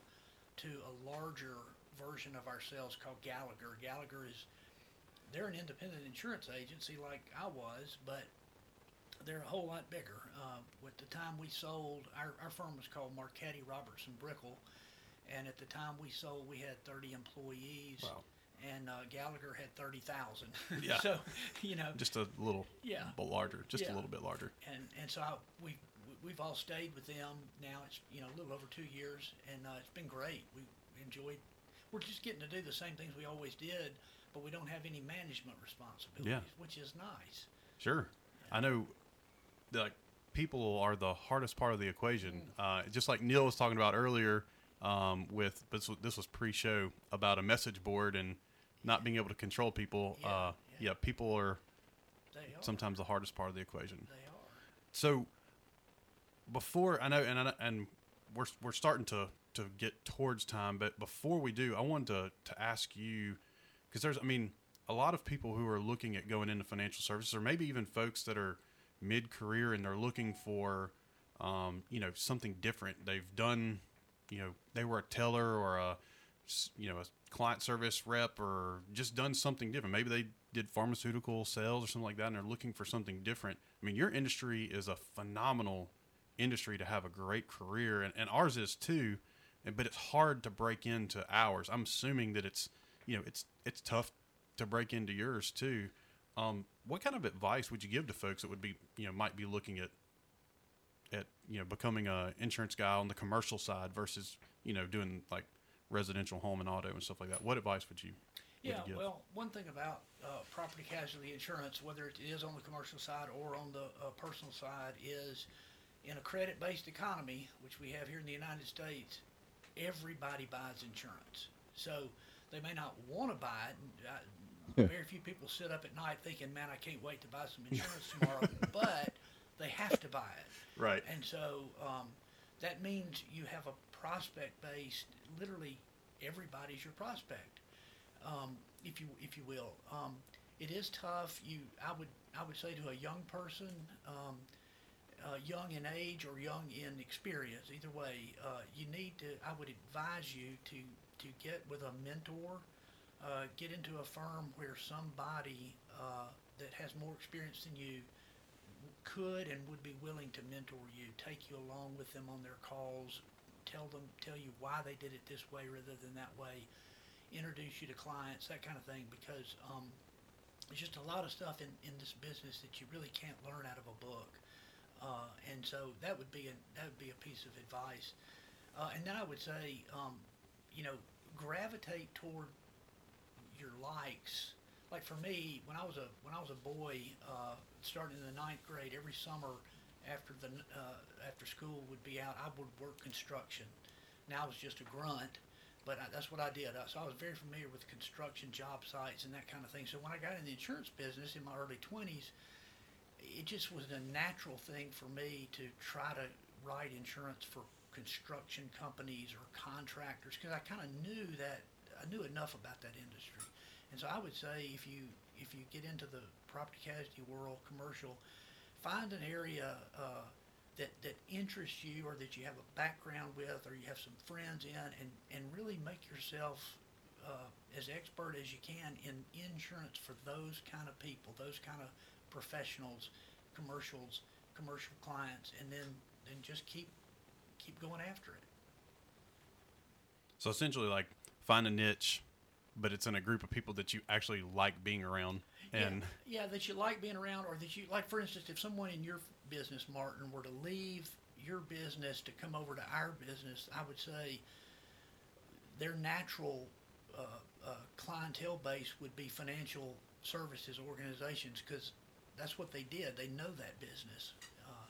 to a larger version of ourselves called Gallagher. Gallagher is they're an independent insurance agency like I was, but they're a whole lot bigger. Uh, the time we sold, our, our firm was called Marchetti Robertson Brickle, and at the time we sold, we had 30 employees, Wow. and uh, Gallagher had 30,000. Yeah. so, you know, Just a little, Yeah. but larger, just Yeah. a little bit larger. and and so I, we we've all stayed with them now. It's you know a little over two years, and uh, it's been great. We enjoyed. We're just getting to do the same things we always did, but we don't have any management responsibilities, yeah. which is nice. Sure. I know like people are the hardest part of the equation. Uh, just like Neal was talking about earlier um, with this was, this was pre-show about a message board and not being able to control people. Yeah, uh, yeah. yeah, people are are. sometimes the hardest part of the equation. They are. So before I know, and I, and we're we're starting to to get towards time, but before we do, I wanted to to ask you because there's, I mean, a lot of people who are looking at going into financial services, or maybe even folks that are mid career and they're looking for, um, you know, something different. They've done, you know, they were a teller or a, you know, a client service rep or just done something different. Maybe they did pharmaceutical sales or something like that, and they're looking for something different. I mean, your industry is a phenomenal industry to have a great career, and, and ours is too. But it's hard to break into ours. I'm assuming that it's, you know, it's it's tough to break into yours too. Um, what kind of advice would you give to folks that would be, you know, might be looking at, at you know, becoming a insurance guy on the commercial side versus, you know, doing like residential home and auto and stuff like that? What advice would you? would Yeah, you give? well, one thing about uh, property casualty insurance, whether it is on the commercial side or on the uh, personal side, is in a credit based economy, which we have here in the United States, everybody buys insurance. So they may not want to buy it. and, Very few people sit up at night thinking, man, I can't wait to buy some insurance tomorrow, but they have to buy it. right. And so um, that means you have a prospect based. Literally, everybody's your prospect, um, if you if you will. Um, it is tough. You, I would I would say to a young person, um, uh, young in age or young in experience, either way, uh, you need to. I would advise you to to get with a mentor. Uh, get into a firm where somebody uh, that has more experience than you could and would be willing to mentor you, take you along with them on their calls, tell them, tell you why they did it this way rather than that way, introduce you to clients, that kind of thing. Because um, there's just a lot of stuff in, in this business that you really can't learn out of a book. Uh, and so that would be a that would be a piece of advice. Uh, and then I would say, um, you know, gravitate toward your likes. Like for me, when I was a when I was a boy, uh, starting in the ninth grade, every summer after the uh, after school would be out, I would work construction. Now I was just a grunt, but I, that's what I did. So I was very familiar with construction job sites and that kind of thing. So when I got in the insurance business in my early 20s, it just was a natural thing for me to try to write insurance for construction companies or contractors because I kind of knew that I knew enough about that industry. And so I would say if you if you get into the property casualty world, commercial, find an area uh, that that interests you or that you have a background with or you have some friends in, and and really make yourself uh, as expert as you can in insurance for those kind of people, those kind of professionals, commercials, commercial clients, and then then just keep keep going after it. So essentially, like find a niche, but it's in a group of people that you actually like being around. And yeah, yeah, that you like being around, or that you like. For instance, if someone in your business, Martin, were to leave your business to come over to our business, I would say their natural uh, uh, clientele base would be financial services organizations because that's what they did. They know that business, uh,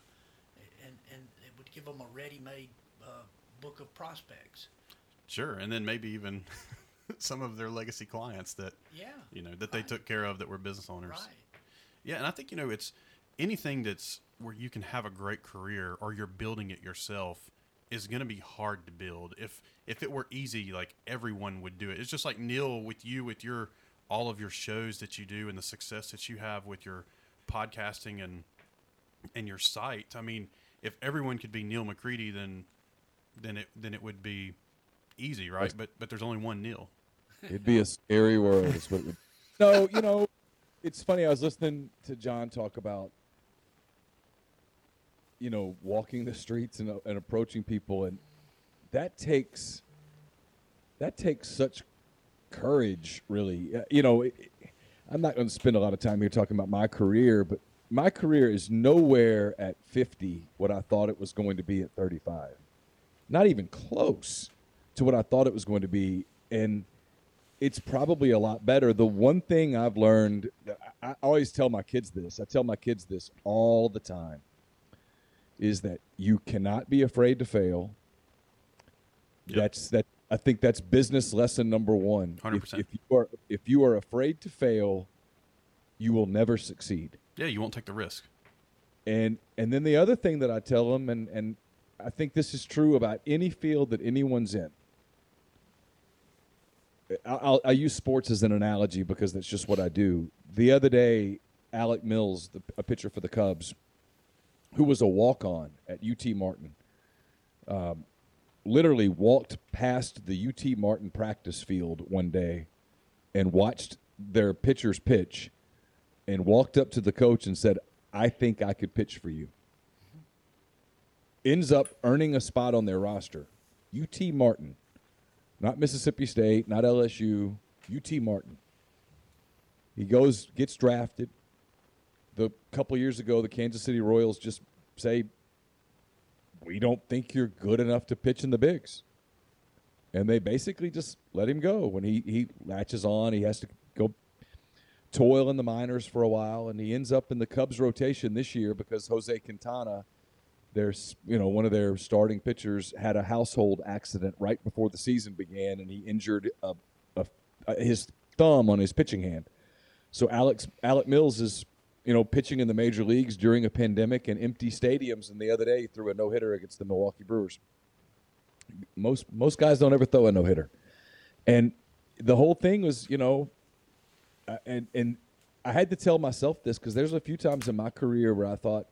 and and it would give them a ready-made uh, book of prospects. Sure, and then maybe even some of their legacy clients that yeah, you know that they took care of that were business owners. Right. Yeah, and I think you know it's anything that's where you can have a great career or you're building it yourself is going to be hard to build. If if it were easy, like everyone would do it. It's just like Neal with you with your all of your shows that you do and the success that you have with your podcasting and and your site. I mean, if everyone could be Neal McCready, then then it then it would be easy, right? But but there's only one Neal. It'd be a scary world. Is what it would. No, you know, it's funny. I was listening to John talk about, you know, walking the streets and, and approaching people, and that takes that takes such courage, really. Uh, You know, it, I'm not going to spend a lot of time here talking about my career, but my career is nowhere at 50 what I thought it was going to be at 35. Not even close to what I thought it was going to be, and it's probably a lot better. The one thing I've learned, I, always tell my kids this. I tell my kids this all the time, is that you cannot be afraid to fail. Yep. That's that. I think that's business lesson number one. If, 100%. if you are if you are afraid to fail, you will never succeed. Yeah, you won't take the risk. And and then the other thing that I tell them, and and I think this is true about any field that anyone's in. I- I'll, use sports as an analogy because that's just what I do. The other day, Alec Mills, the, a pitcher for the Cubs, who was a walk-on at UT Martin, um, literally walked past the UT Martin practice field one day and watched their pitchers pitch and walked up to the coach and said, I think I could pitch for you. Ends up earning a spot on their roster. UT Martin, not Mississippi State, not LSU, UT Martin. He goes, gets drafted. The couple years ago, the Kansas City Royals just say, We don't think you're good enough to pitch in the bigs. And they basically just let him go. When he, he latches on, he has to go toil in the minors for a while, and he ends up in the Cubs rotation this year because Jose Quintana, their you know one of their starting pitchers, had a household accident right before the season began, and he injured a, a, a, his thumb on his pitching hand. So Alex Alec Mills is you know pitching in the major leagues during a pandemic and empty stadiums, and the other day threw a no hitter against the Milwaukee Brewers. Most most guys don't ever throw a no hitter, and the whole thing was you know uh, and and I had to tell myself this because there's a few times in my career where I thought,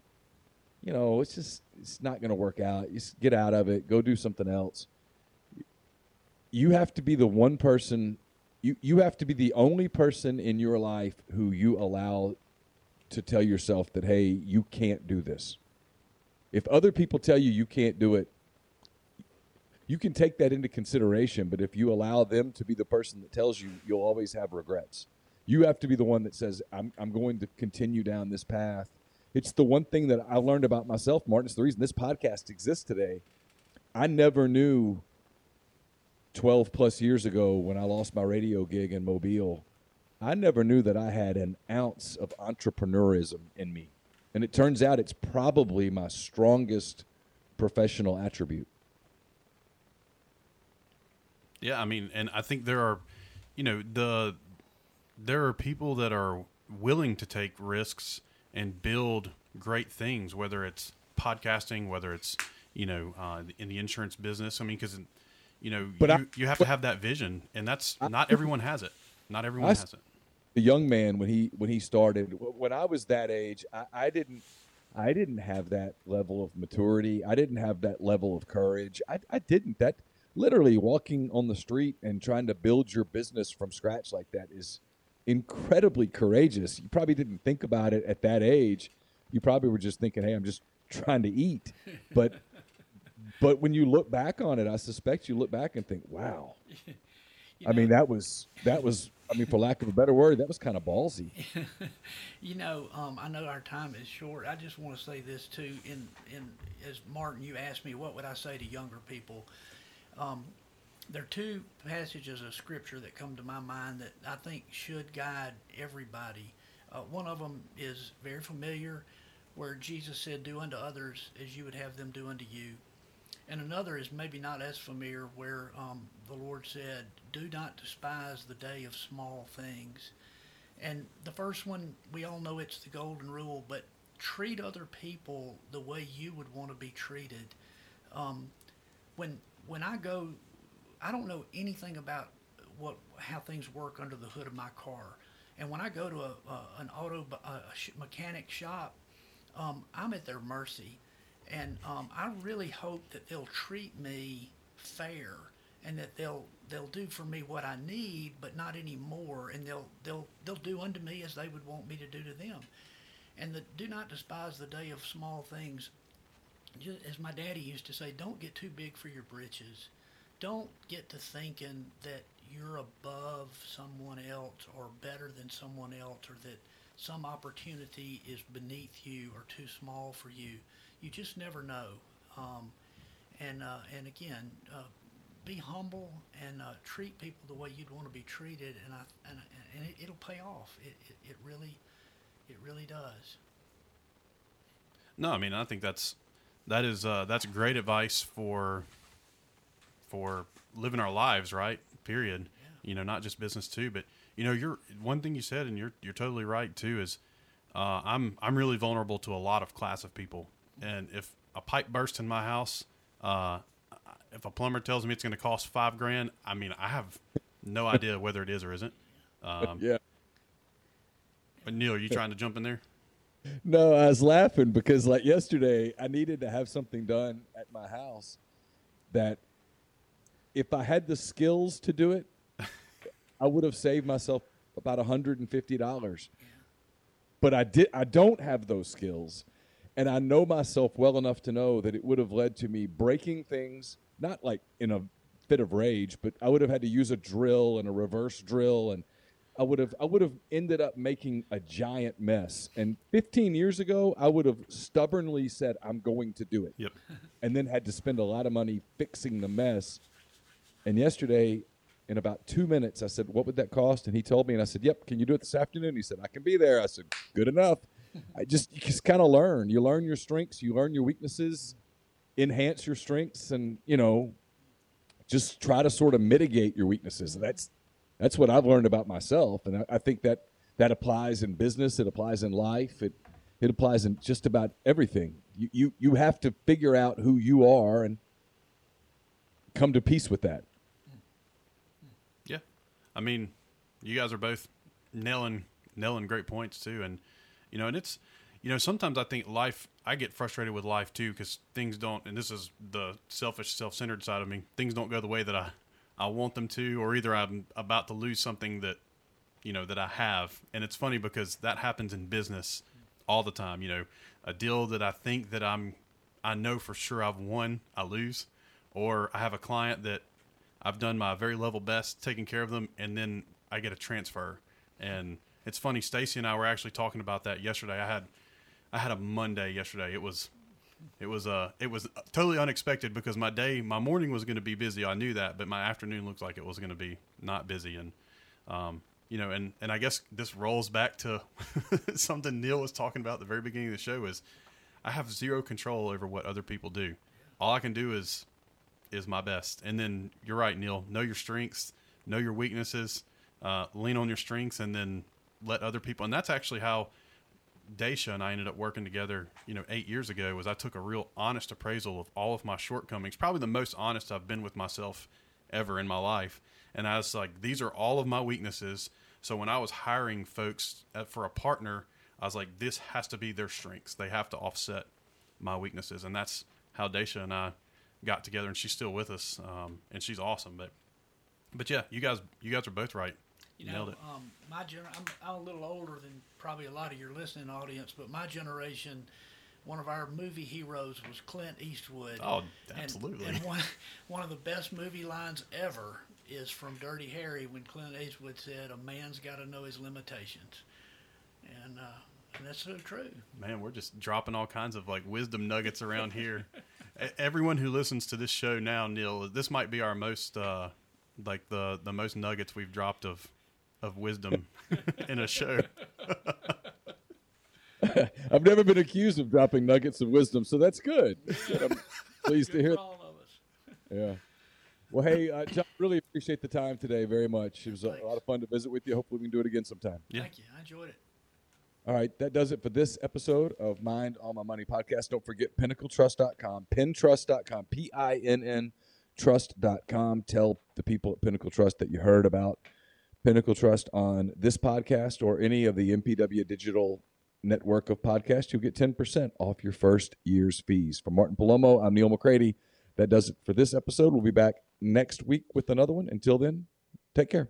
you know, it's just it's not going to work out. You just get out of it, go do something else. You have to be the one person. You you have to be the only person in your life who you allow to tell yourself that hey, you can't do this. If other people tell you you can't do it, you can take that into consideration. But if you allow them to be the person that tells you, you'll always have regrets You have to be the one that says, I'm, I'm going to continue down this path. It's the one thing that I learned about myself, Martin. It's the reason this podcast exists today. I never knew 12 plus years ago when I lost my radio gig in Mobile, I never knew that I had an ounce of entrepreneurism in me. And it turns out it's probably my strongest professional attribute. Yeah, I mean, and I think there are, you know, the there are people that are willing to take risks and build great things, whether it's podcasting, whether it's you know uh, in the insurance business. I mean, because you know But you, I- you have to have that vision, and that's not everyone has it. Not everyone I- has it. the young man when he when he started when I was that age I, I didn't I didn't have that level of maturity I didn't have that level of courage I, I didn't that literally walking on the street and trying to build your business from scratch like that is incredibly courageous you probably didn't think about it at that age you probably were just thinking hey I'm just trying to eat but but when you look back on it I suspect you look back and think wow I mean that was that was I mean for lack of a better word that was kind of ballsy. You know, um, I know our time is short. I just want to say this too. In in as Martin, you asked me what would I say to younger people. Um, there are two passages of scripture that come to my mind that I think should guide everybody. Uh, one of them is very familiar, where Jesus said, "Do unto others as you would have them do unto you." And another is maybe not as familiar, where um, the Lord said, "Do not despise the day of small things." And the first one, we all know it's the golden rule, but treat other people the way you would want to be treated. Um, when when I go, I don't know anything about what how things work under the hood of my car. And when I go to a, an auto mechanic shop, um, I'm at their mercy, and um, I really hope that they'll treat me fair and that they'll they'll do for me what I need, but not any more, and they'll they'll they'll do unto me as they would want me to do to them. And the, do not despise the day of small things. Ju- As my daddy used to say, don't get too big for your britches. Don't get to thinking that you're above someone else or better than someone else or that some opportunity is beneath you or too small for you. You just never know. Um, and uh, and again, uh, be humble and uh, treat people the way you'd want to be treated, and I and, and it, it'll pay off. It, it, it really it really does. No, I mean I think that's that is uh, that's great advice for for living our lives, right? Period. You know, not just business too, but you know, you're one thing you said, and you're you're totally right too. Is uh, I'm I'm really vulnerable to a lot of class of people, and if a pipe bursts in my house, uh, if a plumber tells me it's going to cost five grand, I mean I have no idea whether it is or isn't. Um, Yeah. But Neal, are you trying to jump in there? No, I was laughing because like yesterday I needed to have something done at my house that if I had the skills to do it, I would have saved myself about $150. But I did I don't have those skills. And I know myself well enough to know that it would have led to me breaking things, not like in a fit of rage, but I would have had to use a drill and a reverse drill and I would have I would have ended up making a giant mess. And 15 years ago, I would have stubbornly said I'm going to do it. Yep. And then had to spend a lot of money fixing the mess. And yesterday, in about two minutes, I said, "What would that cost?" And he told me, and I said, "Yep, can you do it this afternoon?" He said, "I can be there." I said, "Good enough." I just you just kind of learn. You learn your strengths, you learn your weaknesses, enhance your strengths, and you know, just try to sort of mitigate your weaknesses. That's that's what I've learned about myself, and I, I think that that applies in business. It applies in life. It it applies in just about everything. You you you have to figure out who you are and come to peace with that. I mean, you guys are both nailing nailing great points too, and you know, and it's you know sometimes I think life I get frustrated with life too because things don't, and this is the selfish, self centered side of me. Things don't go the way that I I want them to, or either I'm about to lose something that you know that I have, and it's funny because that happens in business all the time. You know, a deal that I think that I'm I know for sure I've won, I lose, or I have a client that I've done my very level best taking care of them, and then I get a transfer, And it's funny, Stacy and I were actually talking about that yesterday. I had I had a Monday yesterday. It was it was uh it was totally unexpected because my day my morning was going to be busy. I knew that, but my afternoon looked like it was going to be not busy and um you know and and I guess this rolls back to something Neal was talking about at the very beginning of the show is I have zero control over what other people do. All I can do is is my best. And then you're right, Neal. Know your strengths, know your weaknesses, uh, lean on your strengths, and then let other people. And that's actually how Daisha and I ended up working together. You know, eight years ago, was I took a real honest appraisal of all of my shortcomings. Probably the most honest I've been with myself ever in my life. And I was like, these are all of my weaknesses. So when I was hiring folks uh, for a partner, I was like, this has to be their strengths. They have to offset my weaknesses, and that's how Daisha and I got together, and she's still with us, um, and she's awesome. But but yeah, you guys you guys are both right. You know, Nailed it. um, my gener- I'm, I'm a little older than probably a lot of your listening audience, but my generation, one of our movie heroes was Clint Eastwood. Oh, And- absolutely. And, one, one of the best movie lines ever is from Dirty Harry when Clint Eastwood said, "A man's got to know his limitations," and uh, and that's so true. Man, we're just dropping all kinds of like wisdom nuggets around here. E- Everyone who listens to this show now, Neal, this might be our most uh, like the the most nuggets we've dropped of of wisdom in a show. I've never been accused of dropping nuggets of wisdom, so that's good. That's good. I'm pleased to hear. for all of us. Yeah. Well, hey, uh, John, really appreciate the time today very much. It was a, a lot of fun to visit with you. Hopefully, we can do it again sometime. Yeah. Thank you. I enjoyed it. All right, that does it for this episode of Mind on My Money podcast. Don't forget pinnacletrust.com, pinntrust.com, P I N N trust.com. Tell the people at Pinnacle Trust that you heard about Pinnacle Trust on this podcast or any of the MPW digital network of podcasts. You'll get 10% off your first year's fees. For Martin Palomo, I'm Neal McCready. That does it for this episode. We'll be back next week with another one. Until then, take care.